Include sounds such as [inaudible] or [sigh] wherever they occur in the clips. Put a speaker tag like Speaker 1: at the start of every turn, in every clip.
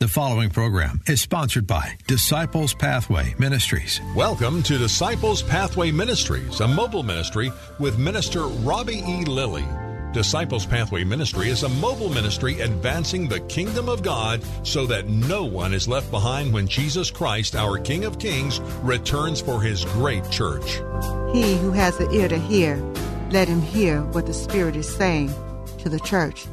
Speaker 1: The following program is sponsored by Disciples Pathway Ministries.
Speaker 2: Welcome to Disciples Pathway Ministries, a mobile ministry with Minister Robbie E. Lilly. Disciples Pathway Ministry is a mobile ministry advancing the kingdom of God so that no one is left behind when Jesus Christ, our King of Kings, returns for his great church.
Speaker 3: He who has an ear to hear, let him hear what the Spirit is saying to the church.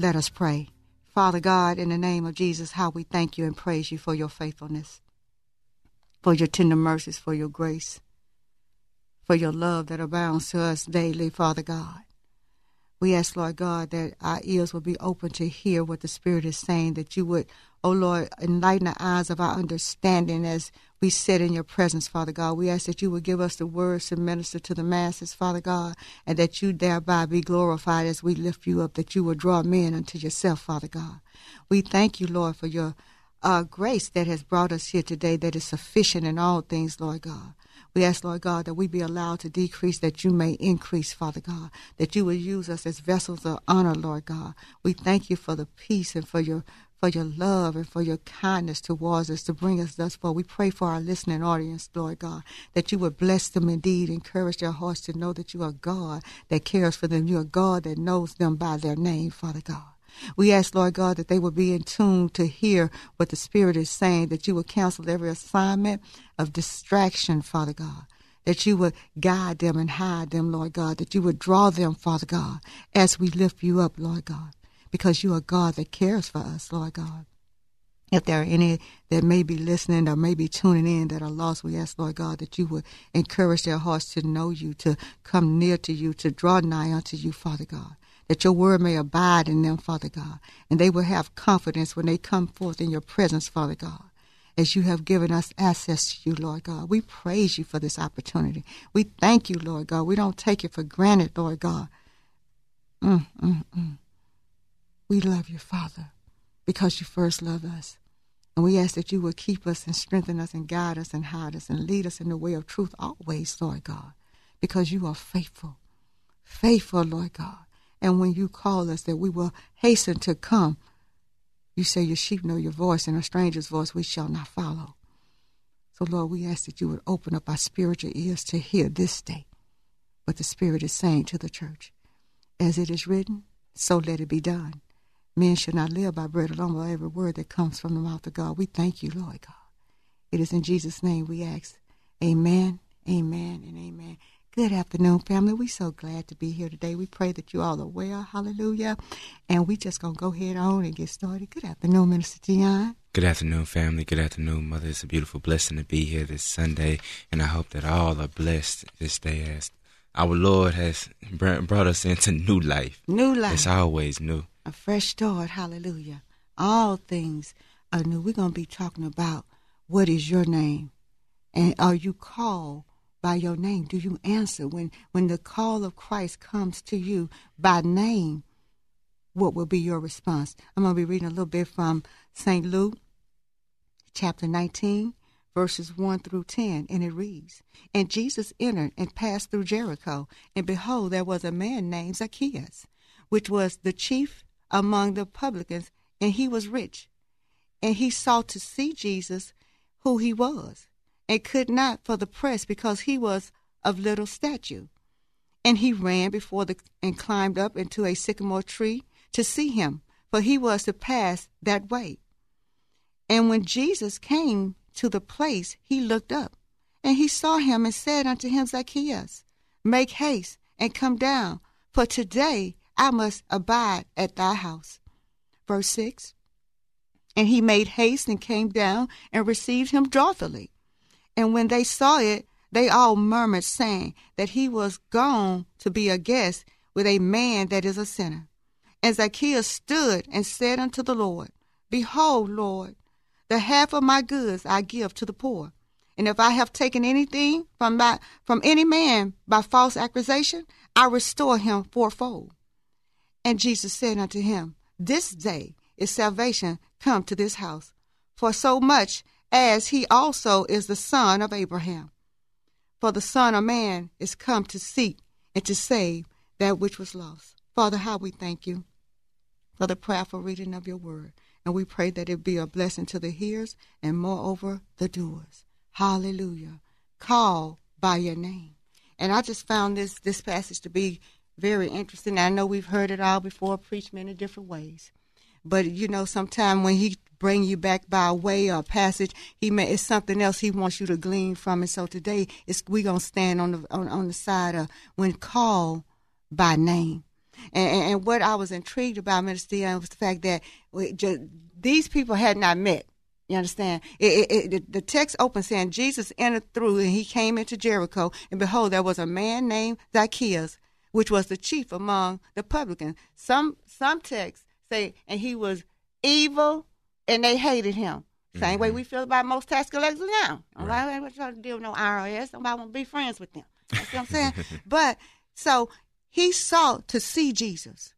Speaker 3: Let us pray. Father God, in the name of Jesus, how we thank you and praise you for your faithfulness, for your tender mercies, for your grace, for your love that abounds to us daily, Father God. We ask, Lord God, that our ears will be open to hear what the Spirit is saying, that you would, oh Lord, enlighten the eyes of our understanding as we sit in your presence, Father God. We ask that you would give us the words to minister to the masses, Father God, and that you thereby be glorified as we lift you up, that you will draw men unto yourself, Father God. We thank you, Lord, for your uh, grace that has brought us here today, that is sufficient in all things, Lord God. We ask, Lord God, that we be allowed to decrease, that you may increase, Father God, that you will use us as vessels of honor, Lord God. We thank you for the peace and for your for your love and for your kindness towards us to bring us thus far. We pray for our listening audience, Lord God, that you would bless them indeed, encourage their hearts to know that you are God that cares for them. You are God that knows them by their name, Father God. We ask, Lord God, that they will be in tune to hear what the Spirit is saying, that you will cancel every assignment of distraction, Father God. That you would guide them and hide them, Lord God. That you would draw them, Father God, as we lift you up, Lord God because you are God that cares for us, Lord God. If there are any that may be listening or may be tuning in that are lost, we ask, Lord God, that you would encourage their hearts to know you, to come near to you, to draw nigh unto you, Father God. That your word may abide in them, Father God, and they will have confidence when they come forth in your presence, Father God as you have given us access to you, Lord God. We praise you for this opportunity. We thank you, Lord God. We don't take it for granted, Lord God. Mm, mm, mm. We love you, Father, because you first loved us. And we ask that you will keep us and strengthen us and guide us and hide us and lead us in the way of truth always, Lord God, because you are faithful. Faithful, Lord God. And when you call us, that we will hasten to come. You say your sheep know your voice, and a stranger's voice we shall not follow. So, Lord, we ask that you would open up our spiritual ears to hear this day what the Spirit is saying to the church. As it is written, so let it be done. Men shall not live by bread alone, but every word that comes from the mouth of God. We thank you, Lord God. It is in Jesus' name we ask. Amen, amen, and amen. Good afternoon, family. We're so glad to be here today. We pray that you all are well. Hallelujah. And we just going to go ahead on and get started. Good afternoon, Minister Deion.
Speaker 4: Good afternoon, family. Good afternoon, Mother. It's a beautiful blessing to be here this Sunday, and I hope that all are blessed this day as our Lord has brought us into new life.
Speaker 3: New life.
Speaker 4: It's always new
Speaker 3: a fresh start. Hallelujah. All things are new. We're going to be talking about what is your name? And are you called by your name? Do you answer when, when the call of Christ comes to you by name? What will be your response? I'm going to be reading a little bit from St. Luke, chapter 19, verses 1 through 10, and it reads And Jesus entered and passed through Jericho, and behold, there was a man named Zacchaeus, which was the chief among the publicans, and he was rich. And he sought to see Jesus, who he was, and could not for the press, because he was of little stature. And he ran before the and climbed up into a sycamore tree to see him, for he was to pass that way. And when Jesus came to the place, he looked up, and he saw him and said unto him, Zacchaeus, make haste and come down, for today I must abide at thy house. Verse 6 And he made haste and came down and received him joyfully. And when they saw it, they all murmured, saying that he was gone to be a guest with a man that is a sinner. And Zacchaeus stood and said unto the Lord, Behold, Lord, the half of my goods I give to the poor. And if I have taken anything from my, from any man by false accusation, I restore him fourfold. And Jesus said unto him, This day is salvation come to this house, for so much as he also is the son of Abraham. For the Son of Man is come to seek and to save that which was lost. Father, how we thank you for the prayerful reading of your word. And we pray that it be a blessing to the hearers and moreover the doers. Hallelujah. Call by your name. And I just found this this passage to be very interesting. I know we've heard it all before, preached many different ways. But you know, sometimes when he bring you back by way or passage, he may it's something else he wants you to glean from. And so today it's we gonna stand on the on, on the side of when called by name. And, and, what I was intrigued about, Minister Deion, was the fact that just, these people had not met. You understand? It, it, it, the text opens saying Jesus entered through and he came into Jericho, and behold, there was a man named Zacchaeus, which was the chief among the publicans. Some some texts say, and he was evil, and they hated him. Same mm-hmm. way we feel about most tax collectors now. Right. Nobody want to deal with no IRS. Nobody want to be friends with them. That's what I'm saying. [laughs] but so he sought to see Jesus.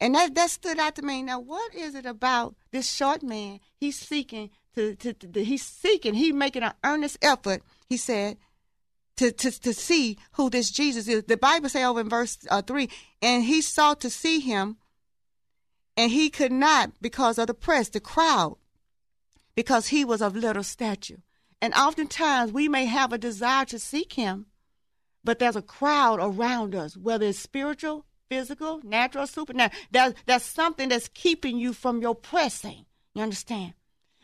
Speaker 3: And that, that stood out to me. Now, what is it about this short man? He's seeking to, to, to, he's seeking, he's making an earnest effort, he said, to, to, to see who this Jesus is. The Bible say over in verse uh, 3, and he sought to see him, and he could not because of the press, the crowd, because he was of little stature. And oftentimes we may have a desire to seek him, but there's a crowd around us, whether it's spiritual, physical, natural, supernatural. There's, there's something that's keeping you from your pressing. You understand?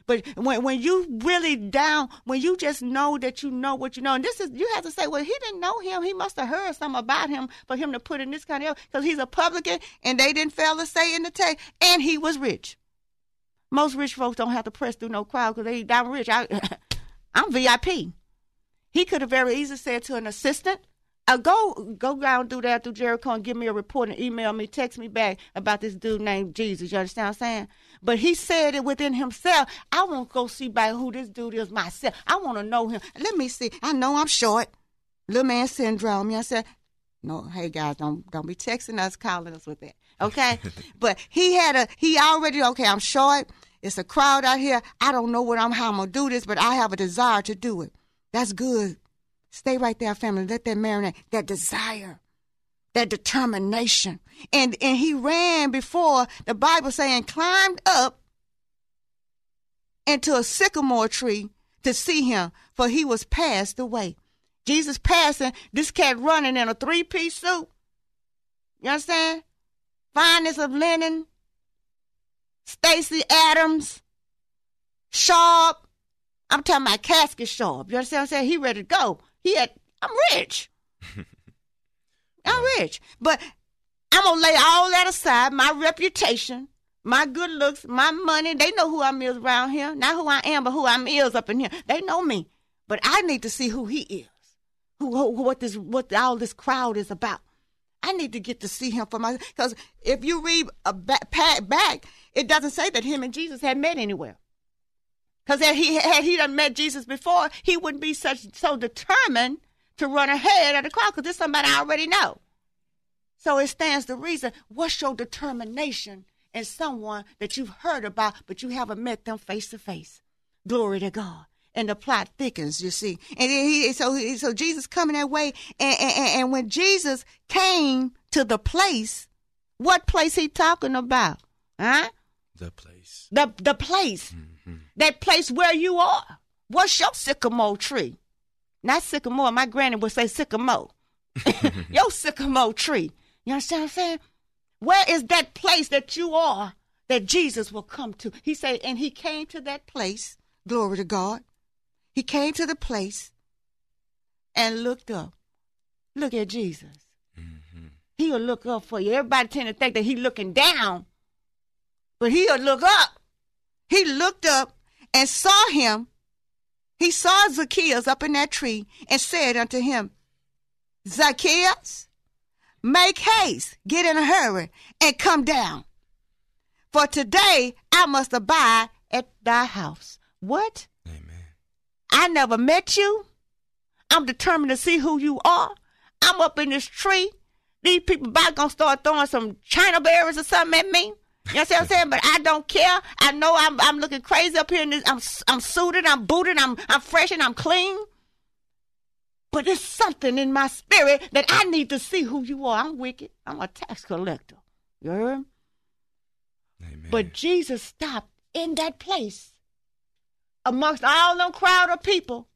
Speaker 3: But when when you really down, when you just know that you know what you know, and this is you have to say, well, he didn't know him. He must have heard something about him for him to put in this kind of because he's a publican, and they didn't fail to say in the text, and he was rich. Most rich folks don't have to press through no crowd because they down rich. I, [laughs] I'm VIP. He could have very easily said to an assistant, uh, go go down through there through Jericho and give me a report and email me, text me back about this dude named Jesus. You understand what I'm saying? But he said it within himself. I want to go see by who this dude is myself. I want to know him. Let me see. I know I'm short. Little man syndrome. You know what I'm saying? No, hey guys, don't don't be texting us, calling us with that. Okay? [laughs] but he had a he already okay, I'm short. It's a crowd out here. I don't know what I'm how I'm gonna do this, but I have a desire to do it. That's good. Stay right there, family. Let that marinate, that desire, that determination. And and he ran before the Bible saying climbed up into a sycamore tree to see him, for he was passed away. Jesus passing, this cat running in a three-piece suit. You understand? Fineness of linen, Stacy Adams, sharp. I'm talking about casket sharp. You understand what I'm saying? He ready to go. He had, I'm rich. [laughs] I'm rich. But I'm going to lay all that aside, my reputation, my good looks, my money. They know who I am is around here. Not who I am, but who I am is up in here. They know me. But I need to see who he is. Who, who what this what all this crowd is about. I need to get to see him for myself. Because if you read a back, back, it doesn't say that him and Jesus had met anywhere. Because had he had he done met Jesus before, he wouldn't be such so determined to run ahead of the crowd because this somebody I already know. So it stands to reason. What's your determination in someone that you've heard about, but you haven't met them face to face? Glory to God. And the plot thickens, you see. And he, so, so Jesus coming that way. And, and, and when Jesus came to the place, what place he talking about? Huh?
Speaker 4: The place.
Speaker 3: The, the place. Mm that place where you are. What's your sycamore tree? Not sycamore. My granny would say sycamore. [laughs] your sycamore tree. You understand what I'm saying? Where is that place that you are that Jesus will come to? He said, and he came to that place. Glory to God. He came to the place and looked up. Look at Jesus. Mm-hmm. He'll look up for you. Everybody tend to think that he's looking down, but he'll look up. He looked up and saw him. He saw Zacchaeus up in that tree and said unto him, Zacchaeus, make haste, get in a hurry, and come down. For today I must abide at thy house. What?
Speaker 4: Amen.
Speaker 3: I never met you. I'm determined to see who you are. I'm up in this tree. These people about gonna start throwing some china berries or something at me. You know what I'm saying? But I don't care. I know I'm I'm looking crazy up here in this. I'm I'm suited. I'm booted. I'm I'm fresh and I'm clean. But there's something in my spirit that I need to see who you are. I'm wicked. I'm a tax collector. You heard?
Speaker 4: Amen.
Speaker 3: But Jesus stopped in that place amongst all them crowd of people,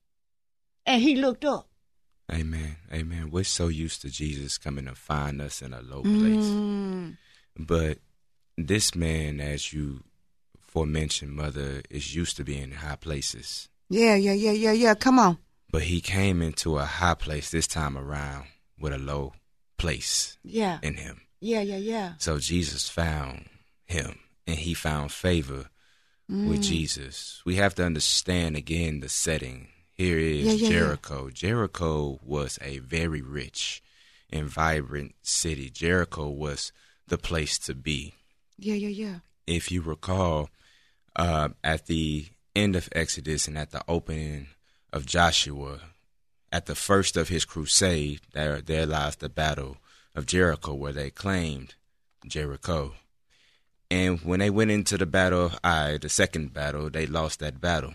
Speaker 3: and he looked up.
Speaker 4: Amen. Amen. We're so used to Jesus coming to find us in a low place.
Speaker 3: Mm.
Speaker 4: But this man, as you forementioned, mother, is used to being in high places.
Speaker 3: Yeah, yeah, yeah, yeah, yeah. Come on.
Speaker 4: But he came into a high place this time around with a low place
Speaker 3: Yeah.
Speaker 4: in him.
Speaker 3: Yeah, yeah, yeah.
Speaker 4: So Jesus found him and he found favor
Speaker 3: Mm.
Speaker 4: with Jesus. We have to understand again the setting. Here is
Speaker 3: Yeah, yeah, yeah.
Speaker 4: Jericho. Jericho was a very rich and vibrant city. Jericho was the place to be.
Speaker 3: Yeah, yeah, yeah.
Speaker 4: If you recall, uh, at the end of Exodus and at the opening of Joshua, at the first of his crusade, there there lies the battle of Jericho, where they claimed Jericho. And when they went into the battle of Ai, the second battle, they lost that battle.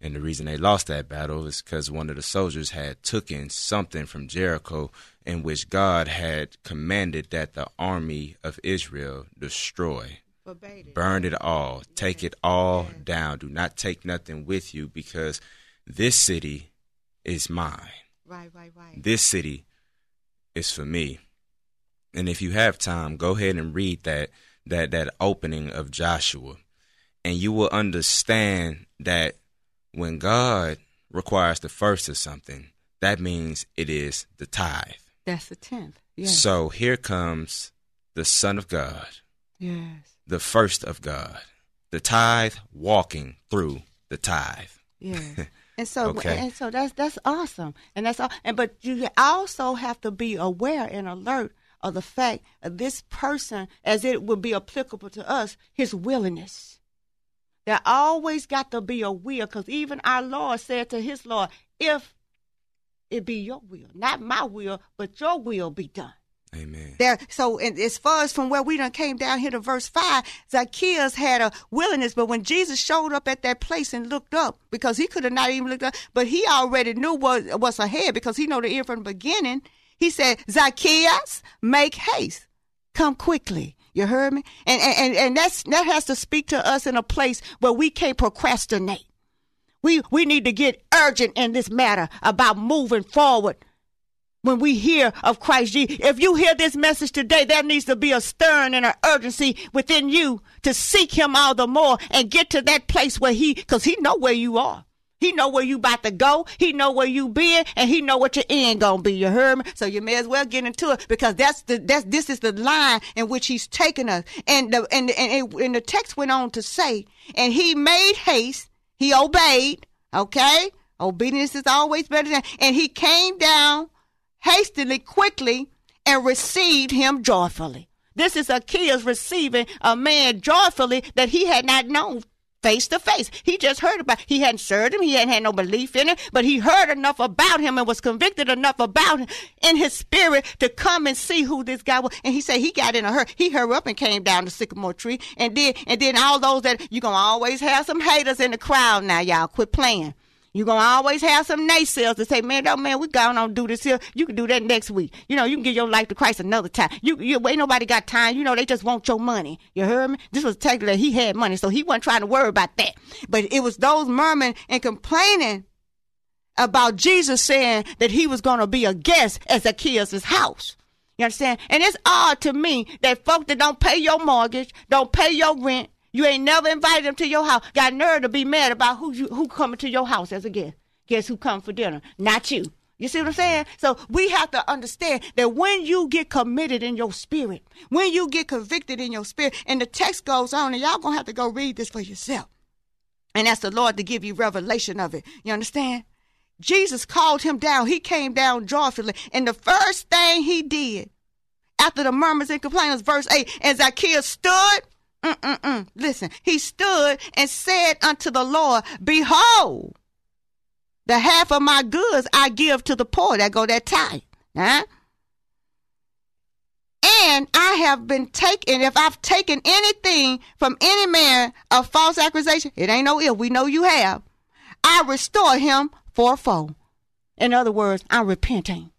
Speaker 4: And the reason they lost that battle is because one of the soldiers had taken something from Jericho in which God had commanded that the army of Israel destroy. Burn it all. Take it all down. Do not take nothing with you because this city is mine.
Speaker 3: Right, right, right.
Speaker 4: This city is for me. And if you have time, go ahead and read that that that opening of Joshua and you will understand that when God requires the first of something, that means it is the tithe.
Speaker 3: That's the tenth. Yes.
Speaker 4: So here comes the Son of God,
Speaker 3: yes.
Speaker 4: the first of God, the tithe walking through the tithe.
Speaker 3: Yes. [laughs] And so,
Speaker 4: Okay.
Speaker 3: and so that's that's awesome, and that's all. And but you also have to be aware and alert of the fact of this person, as it would be applicable to us, his willingness. There always got to be a will, because even our Lord said to his Lord, "If it be your will, not my will, but your will be done."
Speaker 4: Amen.
Speaker 3: There, so and as far as from where we done came down here to verse five, Zacchaeus had a willingness, but when Jesus showed up at that place and looked up, because he could have not even looked up, but he already knew what was ahead because he know the end from the beginning. He said, Zacchaeus, make haste, come quickly. You heard me, and and and, and that's that has to speak to us in a place where we can't procrastinate. We we need to get urgent in this matter about moving forward when we hear of Christ Jesus. If you hear this message today, there needs to be a stern and an urgency within you to seek him all the more and get to that place where he, because he know where you are. He know where you about to go. He know where you been, and he know what your end gonna be. You heard me? So you may as well get into it because that's the that's this is the line in which he's taken us. And the and and, it, and the text went on to say, and he made haste. He obeyed. Okay, obedience is always better than. And he came down hastily, quickly, and received him joyfully. This is Zacchaeus receiving a man joyfully that he had not known face to face. He just heard about He hadn't served him. He hadn't had no belief in him, but he heard enough about him and was convicted enough about him in his spirit to come and see who this guy was. And he said he got in a hurry. He hurried up and came down the sycamore tree and then, and then all those that you're to always have some haters in the crowd now, y'all. Quit playing. You're gonna always have some naysayers that say, "Man, that man, we going on do this here. You can do that next week. You know, you can give your life to Christ another time. You, you ain't nobody got time. You know, they just want your money. You heard me? This was technically he had money, so he wasn't trying to worry about that. But it was those murmuring and complaining about Jesus saying that he was gonna be a guest at Zacchaeus' house. You understand? And it's odd to me that folk that don't pay your mortgage, don't pay your rent, you ain't never invited them to your house, got nerve to be mad about who you who coming to your house as a guest. Guess who come for dinner? Not you. You see what I'm saying? So we have to understand that when you get committed in your spirit, when you get convicted in your spirit, and the text goes on, and y'all gonna have to go read this for yourself. And ask the Lord to give you revelation of it. You understand? Jesus called him down. He came down joyfully. And the first thing he did after the murmurs and complaints, verse 8, and Zacchaeus stood Mm-mm-mm. Listen, he stood and said unto the Lord, Behold, the half of my goods I give to the poor. That go that tithe. Huh? And I have been taken, if I've taken anything from any man of false accusation, it ain't no ill. We know you have. I restore him fourfold. In other words, I'm repenting.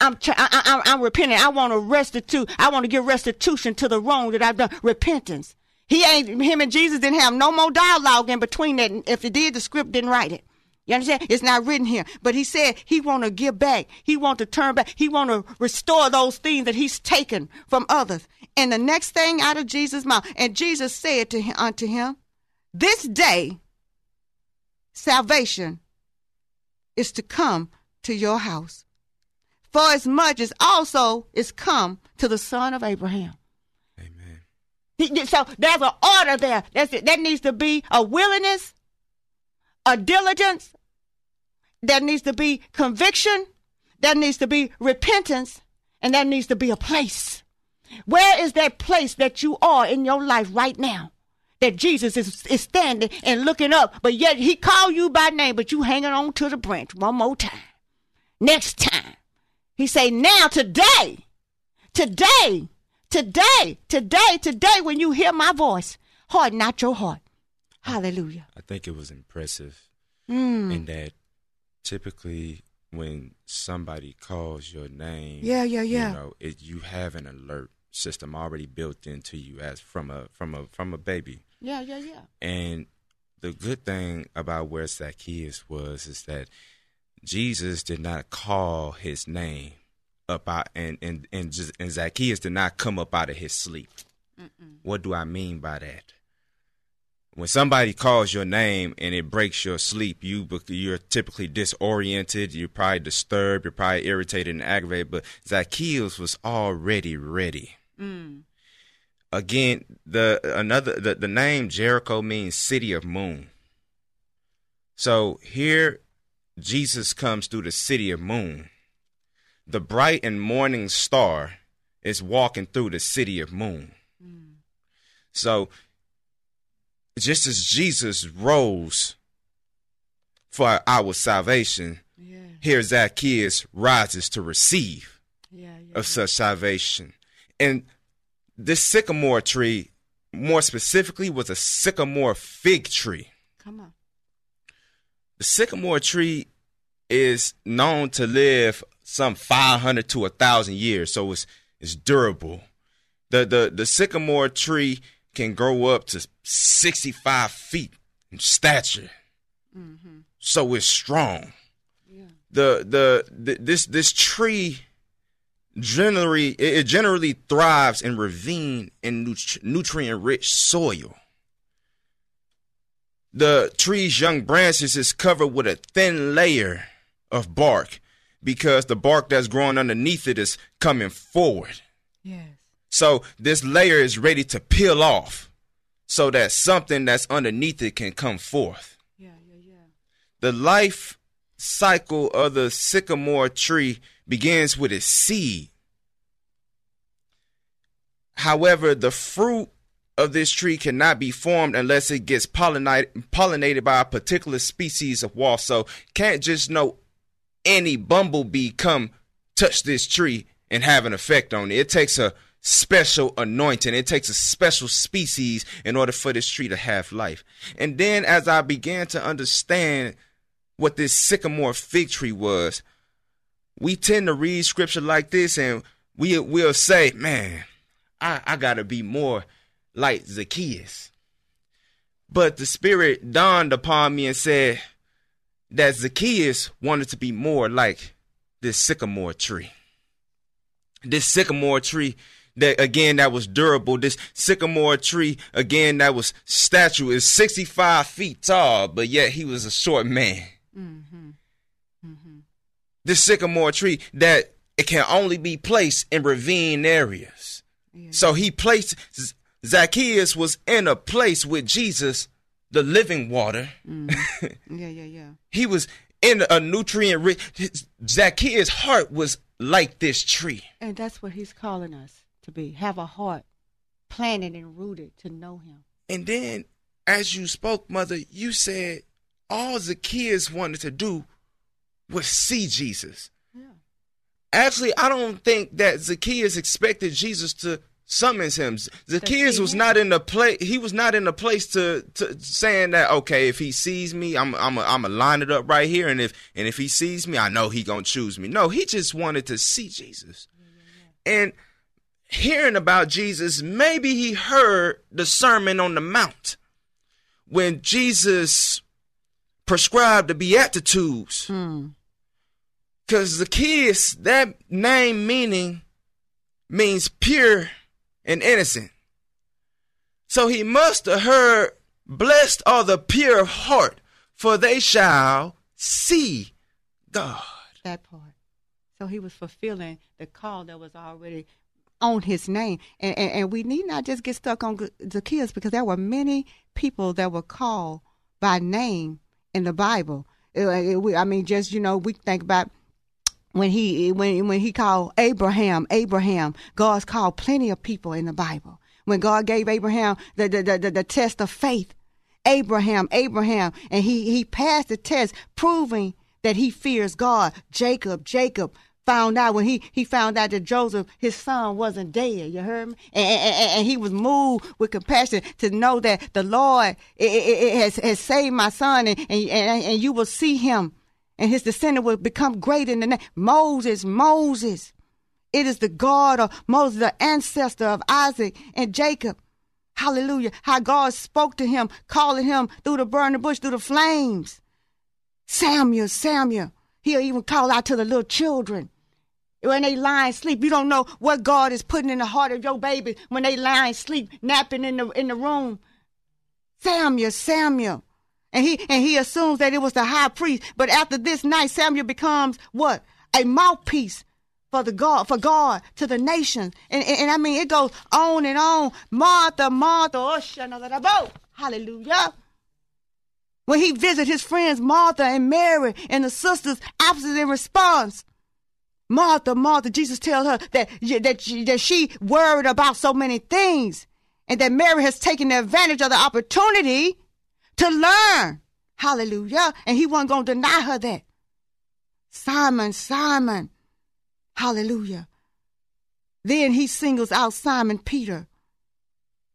Speaker 3: I'm, I, I, I'm repenting. I want to restitute. I want to give restitution to the wrong that I've done. Repentance. He ain't, him and Jesus didn't have no more dialogue in between that. If it did, the script didn't write it. You understand? It's not written here. But he said he want to give back. He want to turn back. He want to restore those things that he's taken from others. And the next thing out of Jesus' mouth, and Jesus said to him, unto him, This day salvation is to come to your house. For as much as also is come to the son of Abraham.
Speaker 4: Amen.
Speaker 3: He- So there's an order there. That's it. That needs to be a willingness, a diligence. There needs to be conviction. There needs to be repentance. And there needs to be a place. Where is that place that you are in your life right now? That Jesus is, is standing and looking up, but yet he called you by name, but you hanging on to the branch one more time. Next time. He say, now today, today, today, today, today, when you hear my voice, harden not your heart. Hallelujah.
Speaker 4: I think it was impressive
Speaker 3: Mm.
Speaker 4: in that typically when somebody calls your name,
Speaker 3: Yeah, yeah, yeah.
Speaker 4: you know, it, you have an alert system already built into you as from a from a from a baby.
Speaker 3: Yeah, yeah, yeah.
Speaker 4: And the good thing about where Zacchaeus was is that Jesus did not call his name up out and and and, just, and Zacchaeus did not come up out of his sleep. What do I mean by that? When somebody calls your name and it breaks your sleep, you you're typically disoriented. You're probably disturbed. You're probably irritated and aggravated. But Zacchaeus was already ready. Mm. Again, the another the, the name Jericho means city of moon. So here Jesus comes through the city of moon. The bright and morning star is walking through the city of moon. Mm. So just as Jesus rose for our salvation,
Speaker 3: Yeah,
Speaker 4: here Zacchaeus rises to receive
Speaker 3: yeah, yeah.
Speaker 4: of such salvation. And this sycamore tree, more specifically, was a sycamore fig tree.
Speaker 3: Come on.
Speaker 4: The sycamore tree is known to live some 500 to 1,000 years, so it's, it's durable. The, the, the sycamore tree can grow up to 65 feet in stature, mm-hmm. so it's strong. The, the the this this tree generally it it generally thrives in ravine and nut- nutrient rich soil. The tree's young branches is covered with a thin layer of bark because the bark that's growing underneath it is coming forward.
Speaker 3: Yes.
Speaker 4: So this layer is ready to peel off so that something that's underneath it can come forth.
Speaker 3: Yeah, yeah, yeah.
Speaker 4: The life cycle of the sycamore tree begins with its seed. However, the fruit of this tree cannot be formed unless it gets pollinated, pollinated by a particular species of wasp. So can't just know any bumblebee come touch this tree and have an effect on it. It takes a special anointing. It takes a special species in order for this tree to have life. And then as I began to understand what this sycamore fig tree was, we tend to read scripture like this and we will say, man, I, I gotta be more like Zacchaeus. But the spirit dawned upon me and said that Zacchaeus wanted to be more like this sycamore tree. This sycamore tree that again that was durable. This sycamore tree again that was statue is 65 feet tall, but yet he was a short man. Mm-hmm. Mm-hmm. This sycamore tree that it can only be placed in ravine areas. So he placed Zacchaeus was in a place with Jesus, the living water. Mm. [laughs]
Speaker 3: Yeah, yeah, yeah.
Speaker 4: He was in a nutrient rich. Zacchaeus' heart was like this tree.
Speaker 3: And that's what he's calling us to be. Have a heart planted and rooted to know him.
Speaker 4: And then, as you spoke, Mother, you said all Zacchaeus wanted to do was see Jesus.
Speaker 3: Yeah.
Speaker 4: Actually, I don't think that Zacchaeus expected Jesus to summons him. Zacchaeus was not in the place. He was not in the place to, to saying that. Okay, if he sees me, I'm I'm a, I'm a line it up right here, and if and if he sees me, I know he gonna choose me. No, he just wanted to see Jesus, and hearing about Jesus, maybe he heard the Sermon on the Mount when Jesus prescribed the Beatitudes.
Speaker 3: Hmm.
Speaker 4: Because Zacchaeus, that name meaning means pure and innocent. So he must have heard, Blessed are the pure of heart, for they shall see God.
Speaker 3: That part. So he was fulfilling the call that was already on his name. And, and, and we need not just get stuck on Zacchaeus because there were many people that were called by name in the Bible. It- we- I mean, just, you know, we think about when he when when he called Abraham, Abraham, God's called plenty of people in the Bible. When God gave Abraham the the, the, the, the test of faith, Abraham, Abraham, and he he passed the test, proving that he fears God. Jacob, Jacob found out when he he found out that Joseph, his son, wasn't dead. You heard me, and, and, and- he was moved with compassion to know that the Lord i- i- i- has has saved my son, and and, and, and you will see him, and his descendant will become great in the name. Moses, Moses. It is the God of Moses, the ancestor of Isaac and Jacob. Hallelujah. How God spoke to him, calling him through the burning bush, through the flames. Samuel, Samuel. He'll even call out to the little children. When they lie and sleep, you don't know what God is putting in the heart of your baby when they lie and sleep, napping in the in the room. Samuel, Samuel. And he and he assumes that it was the high priest. But after this night, Samuel becomes what? A mouthpiece for the God, for God to the nations. And, and, and I mean it goes on and on. Martha, Martha, oh. Hallelujah. When he visited his friends Martha and Mary and the sisters, opposite in response. Martha, Martha, Jesus tells her that, that, that she worried about so many things and that Mary has taken advantage of the opportunity to learn. Hallelujah. And he wasn't going to deny her that. Simon, Simon. Hallelujah. Then he singles out Simon Peter.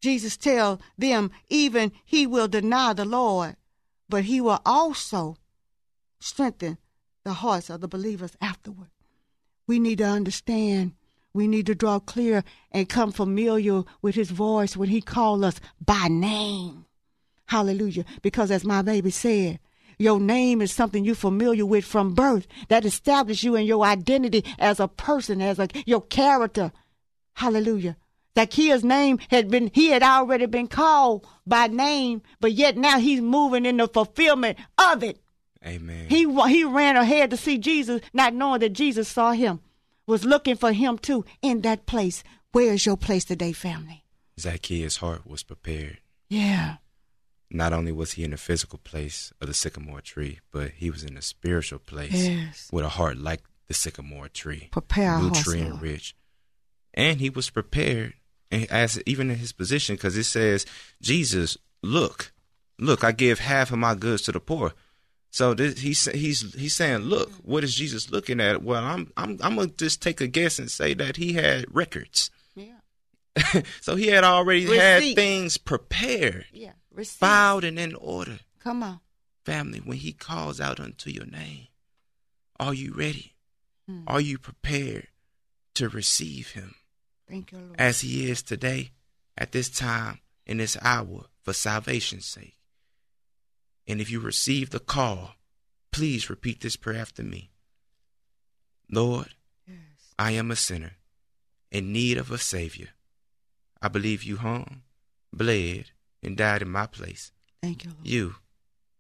Speaker 3: Jesus tells them, even he will deny the Lord, but he will also strengthen the hearts of the believers afterward. We need to understand. We need to draw clear and come familiar with his voice when he calls us by name. Hallelujah. Because as my baby said, your name is something you're familiar with from birth that establishes you in your identity as a person, as a your character. Hallelujah. Zacchaeus' name had been, he had already been called by name, but yet now he's moving in the fulfillment of it.
Speaker 4: Amen.
Speaker 3: He he ran ahead to see Jesus, not knowing that Jesus saw him, was looking for him too in that place. Where is your place today, family?
Speaker 4: Zacchaeus' heart was prepared.
Speaker 3: Yeah.
Speaker 4: Not only was he in the physical place of the sycamore tree, but he was in a spiritual place
Speaker 3: Yes.
Speaker 4: with a heart like the sycamore tree,
Speaker 3: Prepare
Speaker 4: nutrient rich. And he was prepared, and as even in his position, because it says, "Jesus, look, look, I give half of my goods to the poor." So this, he's he's he's saying, "Look, what is Jesus looking at?" Well, I'm I'm I'm gonna just take a guess and say that he had records.
Speaker 3: Yeah. [laughs]
Speaker 4: so he had already had things prepared,
Speaker 3: Yeah. Receive.
Speaker 4: filed, and in order.
Speaker 3: Come on.
Speaker 4: Family, when he calls out unto your name, are you ready?
Speaker 3: Hmm.
Speaker 4: Are you prepared to receive him
Speaker 3: Thank you, Lord.
Speaker 4: as he is today, at this time, in this hour, for salvation's sake? And if you receive the call, please repeat this prayer after me. Lord,
Speaker 3: yes.
Speaker 4: I am a sinner in need of a Savior. I believe you hung, bled, and died in my place.
Speaker 3: Thank you, Lord.
Speaker 4: You,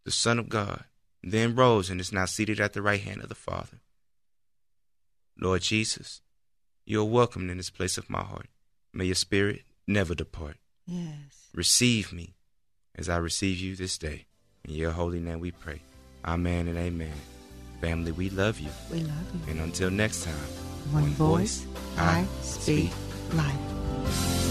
Speaker 4: the Son of God, then rose and is now seated at the right hand of the Father. Lord Jesus, you are welcomed in this place of my heart. May your spirit never depart.
Speaker 3: Yes.
Speaker 4: Receive me as I receive you this day. In your holy name we pray. Amen and amen. Family, we love you.
Speaker 3: We love you.
Speaker 4: And until next time,
Speaker 3: One voice, I speak life.